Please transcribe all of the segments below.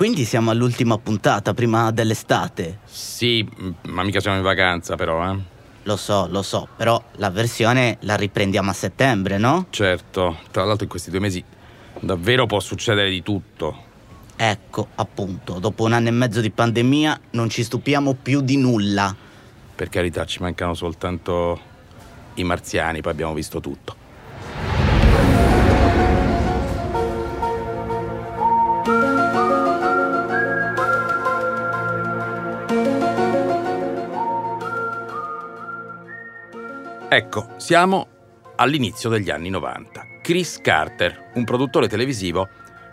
quindi siamo all'ultima puntata, prima dell'estate. Sì, ma mica siamo in vacanza però, eh? Lo so, lo so, però la versione la riprendiamo a settembre, no? Certo, tra l'altro in questi due mesi davvero può succedere di tutto. Ecco, appunto, dopo un anno e mezzo di pandemia non ci stupiamo più di nulla. Per carità, ci mancano soltanto i marziani, poi abbiamo visto tutto. Ecco, siamo all'inizio degli anni 90. Chris Carter, un produttore televisivo,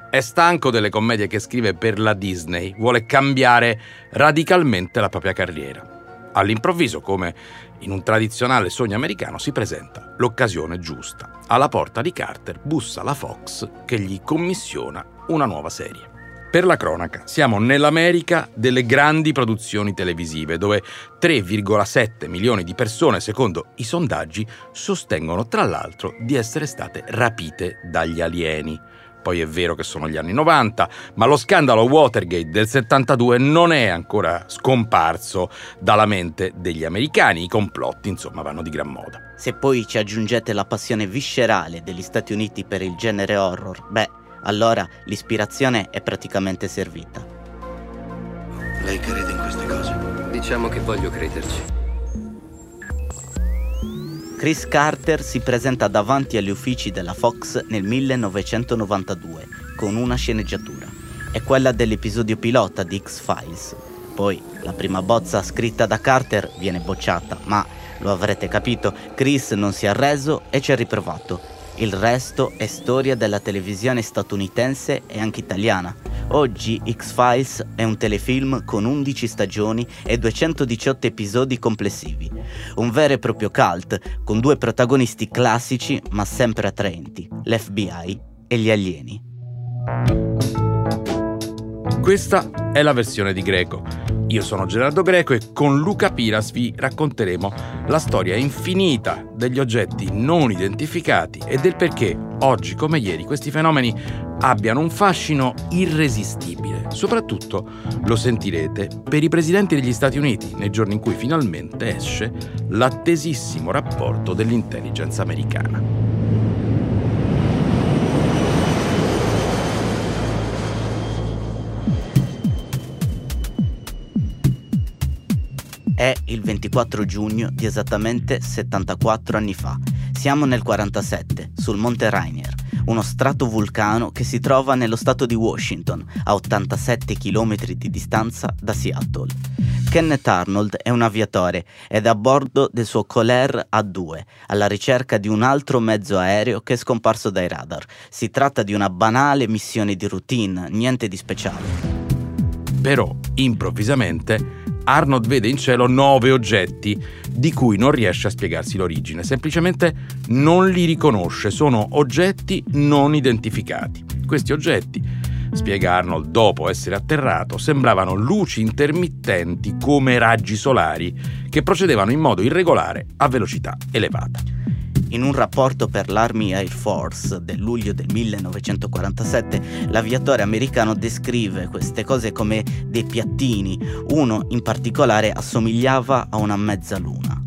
è stanco delle commedie che scrive per la Disney, vuole cambiare radicalmente la propria carriera. All'improvviso, come in un tradizionale sogno americano, si presenta l'occasione giusta. Alla porta di Carter bussa la Fox che gli commissiona una nuova serie. Per la cronaca, siamo nell'America delle grandi produzioni televisive, dove 3,7 milioni di persone, secondo i sondaggi, sostengono tra l'altro di essere state rapite dagli alieni. Poi è vero che sono gli anni 90, ma lo scandalo Watergate del 72 non è ancora scomparso dalla mente degli americani. I complotti, insomma, vanno di gran moda. Se poi ci aggiungete la passione viscerale degli Stati Uniti per il genere horror, beh, allora l'ispirazione è praticamente servita. Lei crede in queste cose? Diciamo che voglio crederci. Chris Carter si presenta davanti agli uffici della Fox nel 1992 con una sceneggiatura. È quella dell'episodio pilota di X-Files. Poi la prima bozza scritta da Carter viene bocciata, ma lo avrete capito, Chris non si è arreso e ci ha riprovato. Il resto è storia della televisione statunitense e anche italiana. Oggi X-Files è un telefilm con 11 stagioni e 218 episodi complessivi. Un vero e proprio cult, con due protagonisti classici ma sempre attraenti, l'FBI e gli alieni. Questa è la versione di Greco. Io sono Gerardo Greco e con Luca Piras vi racconteremo la storia infinita degli oggetti non identificati e del perché oggi come ieri questi fenomeni abbiano un fascino irresistibile. Soprattutto lo sentirete per i presidenti degli Stati Uniti nei giorni in cui finalmente esce l'attesissimo rapporto dell'intelligence americana. È il 24 giugno di esattamente 74 anni fa. Siamo nel 47, sul Monte Rainier, uno stratovulcano che si trova nello stato di Washington, a 87 km di distanza da Seattle. Kenneth Arnold è un aviatore ed è a bordo del suo Coler A2, alla ricerca di un altro mezzo aereo che è scomparso dai radar. Si tratta di una banale missione di routine, niente di speciale. Però, improvvisamente, Arnold vede in cielo nove oggetti di cui non riesce a spiegarsi l'origine, semplicemente non li riconosce, sono oggetti non identificati. Questi oggetti, spiega Arnold dopo essere atterrato, sembravano luci intermittenti come raggi solari che procedevano in modo irregolare a velocità elevata. In un rapporto per l'Army Air Force del luglio del 1947, l'aviatore americano descrive queste cose come dei piattini. Uno in particolare assomigliava a una mezzaluna.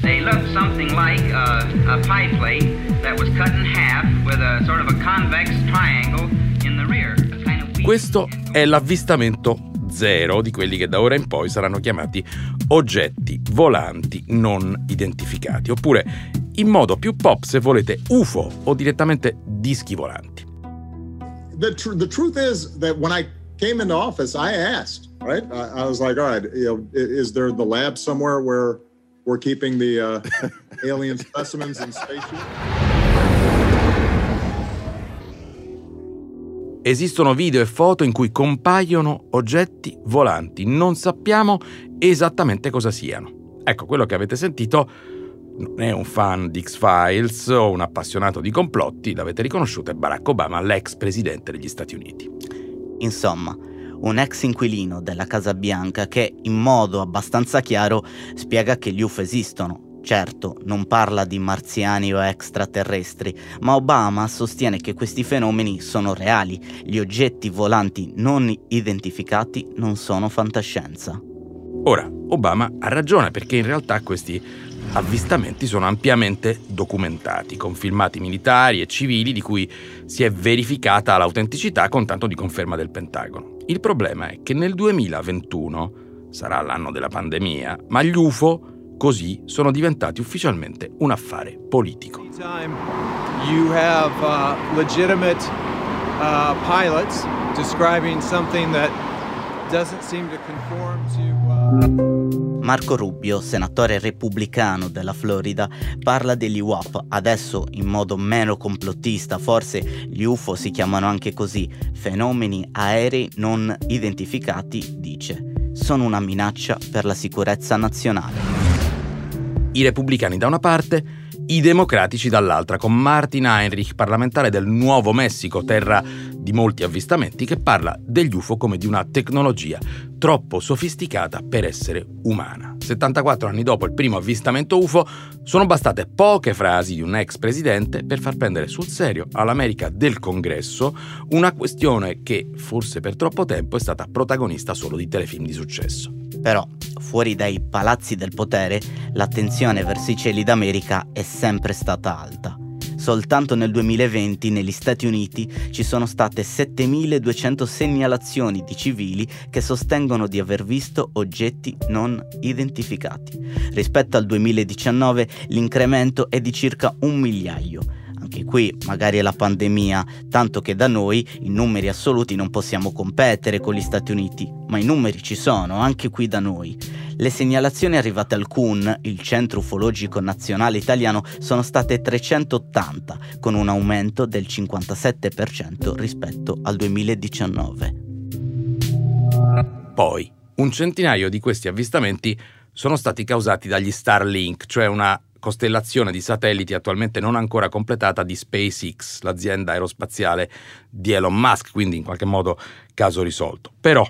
They looked something like a, a pie plate that was cut in half with a sort of a convex triangle in the rear. Kind of Questo è l'avvistamento zero di quelli che da ora in poi saranno chiamati oggetti volanti non identificati, oppure in modo più pop se volete UFO o direttamente dischi volanti. The, tr- the truth is that when I came into office, I asked, right? I, I was like, all right, you know, is there the lab somewhere where we're keeping the uh, alien specimens in spaceship? Esistono video e foto in cui compaiono oggetti volanti, non sappiamo esattamente cosa siano. Ecco, quello che avete sentito non è un fan di X-Files o un appassionato di complotti, l'avete riconosciuto, è Barack Obama, l'ex presidente degli Stati Uniti. Insomma, un ex inquilino della Casa Bianca che in modo abbastanza chiaro spiega che gli UFO esistono Certo, non parla di marziani o extraterrestri, ma Obama sostiene che questi fenomeni sono reali, gli oggetti volanti non identificati non sono fantascienza. Ora, Obama ha ragione perché in realtà questi avvistamenti sono ampiamente documentati, con filmati militari e civili di cui si è verificata l'autenticità con tanto di conferma del Pentagono. Il problema è che nel 2021, sarà l'anno della pandemia, ma gli UFO Così sono diventati ufficialmente un affare politico. You have uh, legitimate uh, pilots describing something that doesn't seem to conform to. Uh... Marco Rubio, senatore repubblicano della Florida, parla degli UAP, adesso in modo meno complottista, forse gli UFO si chiamano anche così, fenomeni aerei non identificati, dice, sono una minaccia per la sicurezza nazionale. I repubblicani da una parte, i democratici dall'altra, con Martin Heinrich, parlamentare del Nuovo Messico, terra di molti avvistamenti, che parla degli UFO come di una tecnologia troppo sofisticata per essere umana. 74 anni dopo il primo avvistamento UFO, sono bastate poche frasi di un ex presidente per far prendere sul serio all'America del Congresso una questione che, forse per troppo tempo, è stata protagonista solo di telefilm di successo. Però, fuori dai palazzi del potere, l'attenzione verso i cieli d'America è sempre stata alta. Soltanto nel 2020 negli Stati Uniti ci sono state 7.200 segnalazioni di civili che sostengono di aver visto oggetti non identificati. Rispetto al 2019 l'incremento è di circa un migliaio anche qui magari è la pandemia, tanto che da noi in numeri assoluti non possiamo competere con gli Stati Uniti, ma i numeri ci sono, anche qui da noi. Le segnalazioni arrivate al CUN, il Centro Ufologico Nazionale Italiano, sono state 380, con un aumento del 57% rispetto al 2019. Poi, un centinaio di questi avvistamenti sono stati causati dagli Starlink, cioè una costellazione di satelliti attualmente non ancora completata di SpaceX, l'azienda aerospaziale di Elon Musk, quindi in qualche modo caso risolto. Però,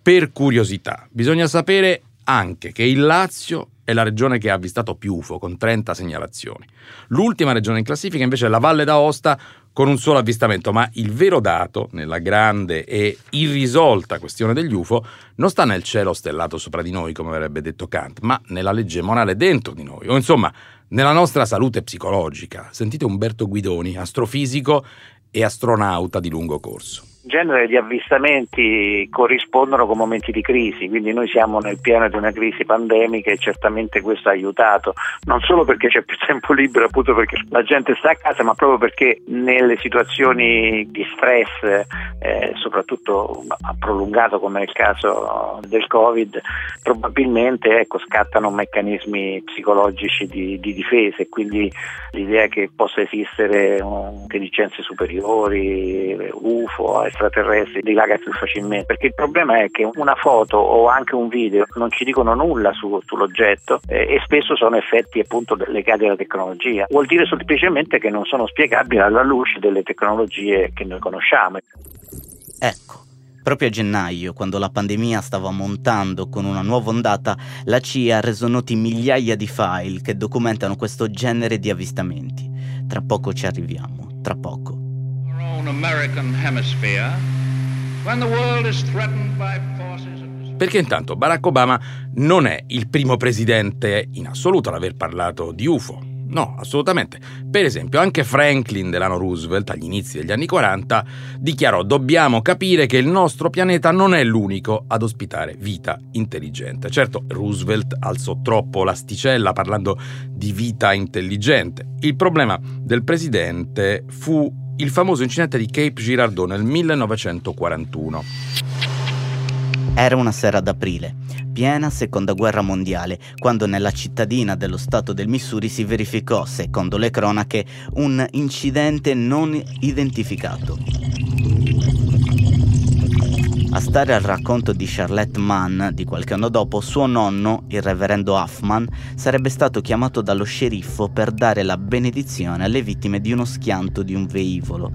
per curiosità, bisogna sapere anche che il Lazio è la regione che ha avvistato più UFO, con 30 segnalazioni. L'ultima regione in classifica invece è la Valle d'Aosta, con un solo avvistamento, ma il vero dato, nella grande e irrisolta questione degli UFO, non sta nel cielo stellato sopra di noi, come avrebbe detto Kant, ma nella legge morale dentro di noi, o insomma nella nostra salute psicologica. Sentite Umberto Guidoni, astrofisico e astronauta di lungo corso genere di avvistamenti corrispondono con momenti di crisi, quindi noi siamo nel pieno di una crisi pandemica e certamente questo ha aiutato, non solo perché c'è più tempo libero, appunto perché la gente sta a casa, ma proprio perché nelle situazioni di stress, eh, soprattutto prolungato come nel caso del Covid, probabilmente ecco, scattano meccanismi psicologici di, di difesa e quindi l'idea che possa esistere intelligenze superiori, UFO, extraterrestri dilaga più facilmente, perché il problema è che una foto o anche un video non ci dicono nulla su, sull'oggetto eh, e spesso sono effetti appunto legati alla tecnologia. Vuol dire semplicemente che non sono spiegabili alla luce delle tecnologie che noi conosciamo. Ecco. Proprio a gennaio, quando la pandemia stava montando con una nuova ondata, la CIA ha reso noti migliaia di file che documentano questo genere di avvistamenti. Tra poco ci arriviamo, tra poco. Perché intanto Barack Obama non è il primo presidente in assoluto ad aver parlato di UFO. No, assolutamente. Per esempio, anche Franklin Delano Roosevelt, agli inizi degli anni 40, dichiarò dobbiamo capire che il nostro pianeta non è l'unico ad ospitare vita intelligente. Certo, Roosevelt alzò troppo l'asticella parlando di vita intelligente. Il problema del presidente fu il famoso incidente di Cape Girardeau nel 1941. Era una sera d'aprile, piena seconda guerra mondiale, quando nella cittadina dello stato del Missouri si verificò, secondo le cronache, un incidente non identificato. Stare al racconto di Charlotte Mann di qualche anno dopo, suo nonno, il reverendo Huffman, sarebbe stato chiamato dallo sceriffo per dare la benedizione alle vittime di uno schianto di un veicolo.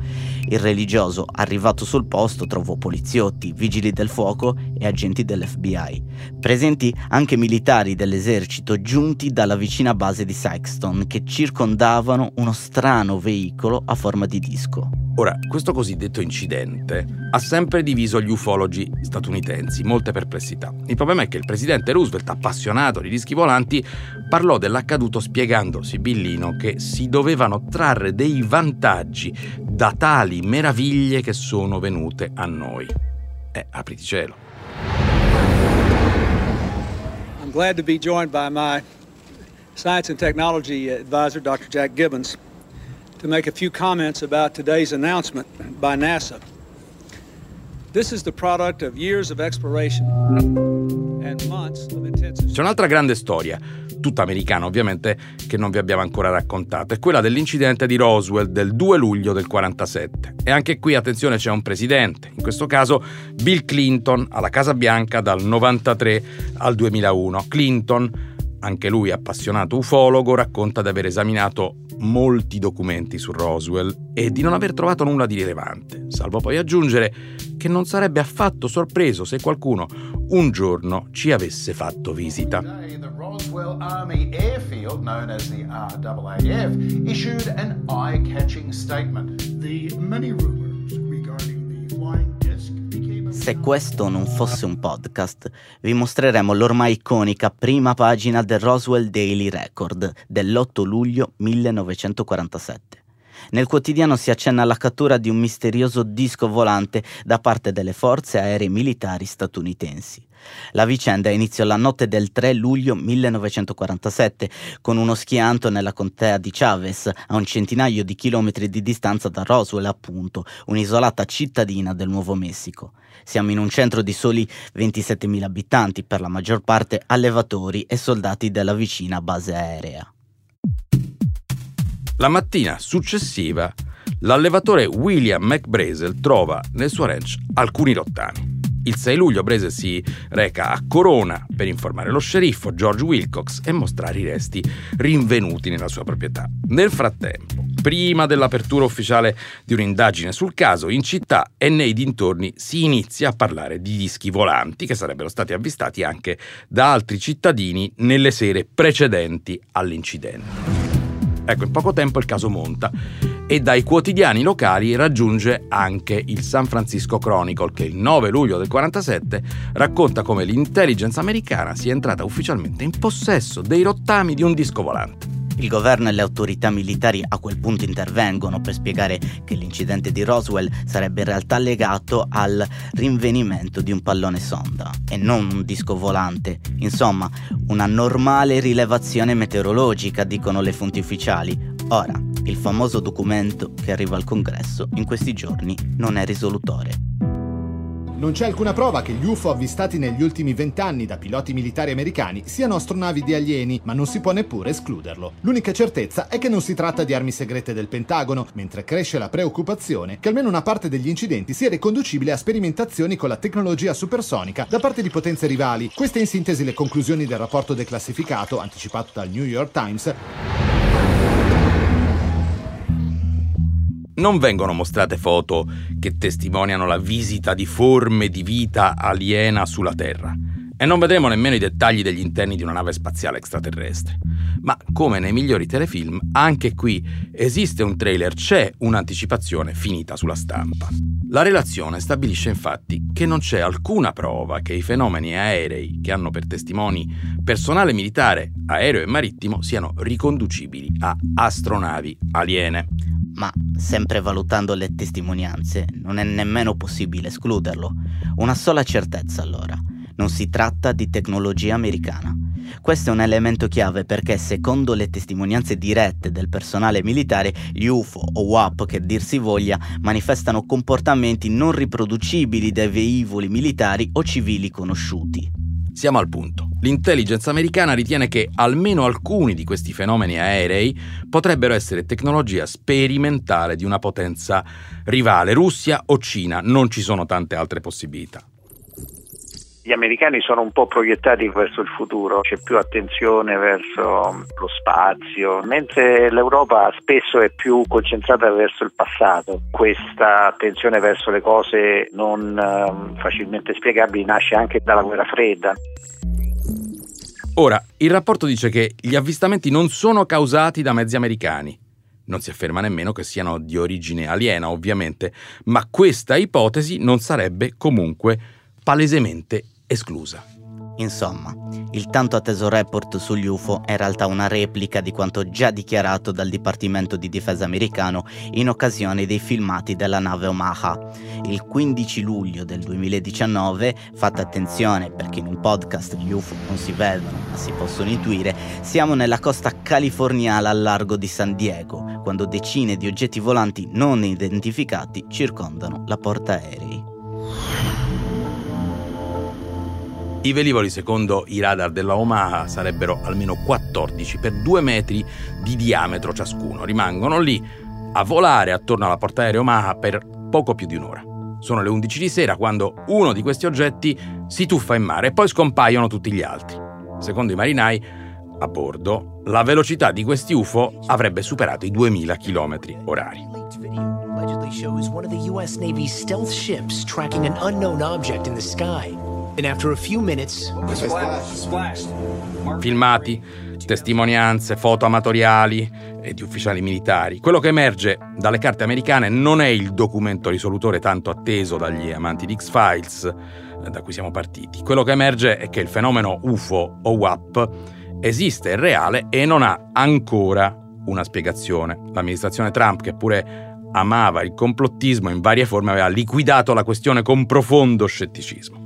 Il religioso, arrivato sul posto, trovò poliziotti, vigili del fuoco e agenti dell'FBI. Presenti anche militari dell'esercito giunti dalla vicina base di Sexton che circondavano uno strano veicolo a forma di disco. Ora, questo cosiddetto incidente ha sempre diviso gli ufologi statunitensi, molte perplessità. Il problema è che il presidente Roosevelt, appassionato di dischi volanti, parlò dell'accaduto spiegando sibillino che si dovevano trarre dei vantaggi da tali meraviglie che sono venute a noi. Eh, apriti cielo. I'm glad to be joined by my science and technology advisor, Dr. Jack Gibbons. to make a few comments about today's announcement by NASA. C'è un'altra grande storia, tutta americana ovviamente, che non vi abbiamo ancora raccontato, è quella dell'incidente di Roswell del 2 luglio del 47. E anche qui, attenzione, c'è un presidente, in questo caso Bill Clinton, alla Casa Bianca dal 93 al 2001. Clinton anche lui appassionato ufologo, racconta di aver esaminato molti documenti su Roswell e di non aver trovato nulla di rilevante, salvo poi aggiungere che non sarebbe affatto sorpreso se qualcuno un giorno ci avesse fatto visita. Roswell the se questo non fosse un podcast, vi mostreremo l'ormai iconica prima pagina del Roswell Daily Record dell'8 luglio 1947. Nel quotidiano si accenna alla cattura di un misterioso disco volante da parte delle forze aeree militari statunitensi. La vicenda iniziò la notte del 3 luglio 1947 con uno schianto nella contea di Chavez, a un centinaio di chilometri di distanza da Roswell, appunto, un'isolata cittadina del Nuovo Messico. Siamo in un centro di soli 27.000 abitanti, per la maggior parte allevatori e soldati della vicina base aerea. La mattina successiva, l'allevatore William McBrazel trova nel suo ranch alcuni rottami. Il 6 luglio Brese si reca a Corona per informare lo sceriffo George Wilcox e mostrare i resti rinvenuti nella sua proprietà. Nel frattempo, prima dell'apertura ufficiale di un'indagine sul caso, in città e nei dintorni si inizia a parlare di dischi volanti che sarebbero stati avvistati anche da altri cittadini nelle sere precedenti all'incidente. Ecco, in poco tempo il caso monta e dai quotidiani locali raggiunge anche il San Francisco Chronicle che il 9 luglio del 47 racconta come l'intelligence americana sia entrata ufficialmente in possesso dei rottami di un disco volante. Il governo e le autorità militari a quel punto intervengono per spiegare che l'incidente di Roswell sarebbe in realtà legato al rinvenimento di un pallone sonda e non un disco volante. Insomma, una normale rilevazione meteorologica, dicono le fonti ufficiali. Ora, il famoso documento che arriva al congresso in questi giorni non è risolutore. Non c'è alcuna prova che gli UFO avvistati negli ultimi vent'anni da piloti militari americani siano astronavi di alieni, ma non si può neppure escluderlo. L'unica certezza è che non si tratta di armi segrete del Pentagono, mentre cresce la preoccupazione che almeno una parte degli incidenti sia riconducibile a sperimentazioni con la tecnologia supersonica da parte di potenze rivali. Queste in sintesi le conclusioni del rapporto declassificato, anticipato dal New York Times, non vengono mostrate foto che testimoniano la visita di forme di vita aliena sulla Terra e non vedremo nemmeno i dettagli degli interni di una nave spaziale extraterrestre. Ma come nei migliori telefilm, anche qui esiste un trailer, c'è un'anticipazione finita sulla stampa. La relazione stabilisce infatti che non c'è alcuna prova che i fenomeni aerei che hanno per testimoni personale militare, aereo e marittimo siano riconducibili a astronavi aliene ma sempre valutando le testimonianze non è nemmeno possibile escluderlo. Una sola certezza allora, non si tratta di tecnologia americana. Questo è un elemento chiave perché secondo le testimonianze dirette del personale militare, gli UFO o WAP che dir si voglia manifestano comportamenti non riproducibili dai veicoli militari o civili conosciuti. Siamo al punto. L'intelligence americana ritiene che almeno alcuni di questi fenomeni aerei potrebbero essere tecnologia sperimentale di una potenza rivale, Russia o Cina, non ci sono tante altre possibilità. gli americani sono un po' proiettati verso il futuro, c'è più attenzione verso lo spazio, mentre l'Europa spesso è più concentrata verso il passato. Questa attenzione verso le cose non eh, facilmente spiegabili nasce anche dalla guerra fredda. Ora, il rapporto dice che gli avvistamenti non sono causati da mezzi americani. Non si afferma nemmeno che siano di origine aliena, ovviamente, ma questa ipotesi non sarebbe comunque palesemente esclusa. Insomma, il tanto atteso report sugli UFO è in realtà una replica di quanto già dichiarato dal Dipartimento di Difesa americano in occasione dei filmati della nave Omaha. Il 15 luglio del 2019, fatta attenzione perché in un podcast gli UFO non si vedono ma si possono intuire, siamo nella costa californiana al largo di San Diego, quando decine di oggetti volanti non identificati circondano la portaerei. I velivoli, secondo i radar della Omaha, sarebbero almeno 14 per 2 metri di diametro ciascuno. Rimangono lì a volare attorno alla portaerei Omaha per poco più di un'ora. Sono le 11 di sera quando uno di questi oggetti si tuffa in mare e poi scompaiono tutti gli altri. Secondo i marinai, a bordo, la velocità di questi UFO avrebbe superato i 2000 km orari. shows one of the U.S. Navy's stealth ships tracking an unknown object in the sky. Filmati, testimonianze, foto amatoriali e di ufficiali militari. Quello che emerge dalle carte americane non è il documento risolutore tanto atteso dagli amanti di X-Files, eh, da cui siamo partiti. Quello che emerge è che il fenomeno UFO o WAP esiste, è reale e non ha ancora una spiegazione. L'amministrazione Trump, che pure amava il complottismo in varie forme, aveva liquidato la questione con profondo scetticismo.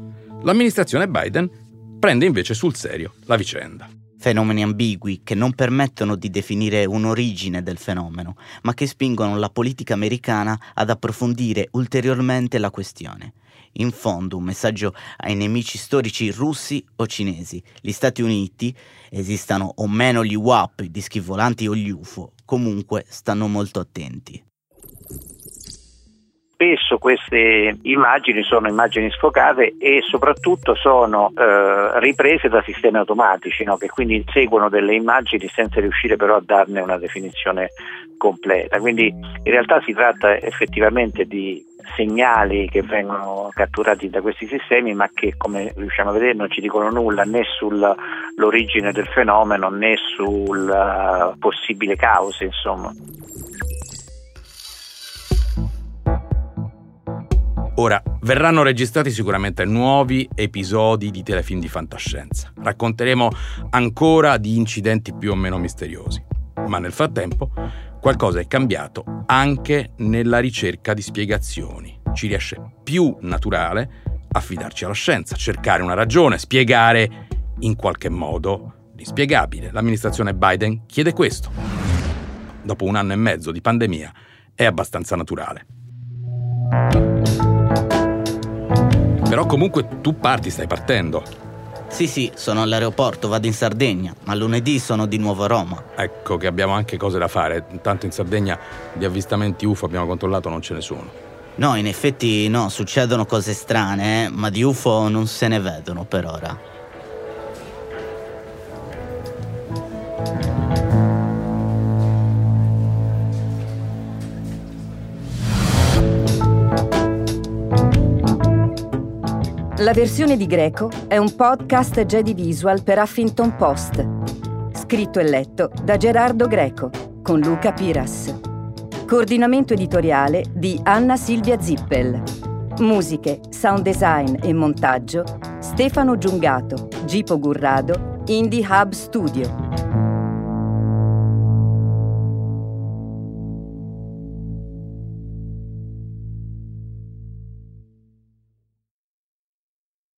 L'amministrazione Biden prende invece sul serio la vicenda. Fenomeni ambigui che non permettono di definire un'origine del fenomeno, ma che spingono la politica americana ad approfondire ulteriormente la questione. In fondo un messaggio ai nemici storici russi o cinesi. Gli Stati Uniti, esistano o meno gli UAP, i dischi volanti o gli UFO, comunque stanno molto attenti. Spesso queste immagini sono immagini sfocate e soprattutto sono eh, riprese da sistemi automatici no? che quindi inseguono delle immagini senza riuscire però a darne una definizione completa. Quindi in realtà si tratta effettivamente di segnali che vengono catturati da questi sistemi ma che come riusciamo a vedere non ci dicono nulla né sull'origine del fenomeno né sulla possibile cause insomma. Ora, verranno registrati sicuramente nuovi episodi di telefilm di fantascienza. Racconteremo ancora di incidenti più o meno misteriosi. Ma nel frattempo qualcosa è cambiato anche nella ricerca di spiegazioni. Ci riesce più naturale affidarci alla scienza, cercare una ragione, spiegare in qualche modo l'inspiegabile. L'amministrazione Biden chiede questo. Dopo un anno e mezzo di pandemia è abbastanza naturale. Però comunque tu parti, stai partendo. Sì, sì, sono all'aeroporto, vado in Sardegna, ma lunedì sono di nuovo a Roma. Ecco che abbiamo anche cose da fare. Intanto in Sardegna di avvistamenti UFO abbiamo controllato non ce ne sono. No, in effetti no, succedono cose strane, eh, ma di UFO non se ne vedono per ora. La versione di Greco è un podcast Jedi Visual per Huffington Post, scritto e letto da Gerardo Greco con Luca Piras. Coordinamento editoriale di Anna Silvia Zippel. Musiche, sound design e montaggio Stefano Giungato, Gipo Gurrado, Indie Hub Studio.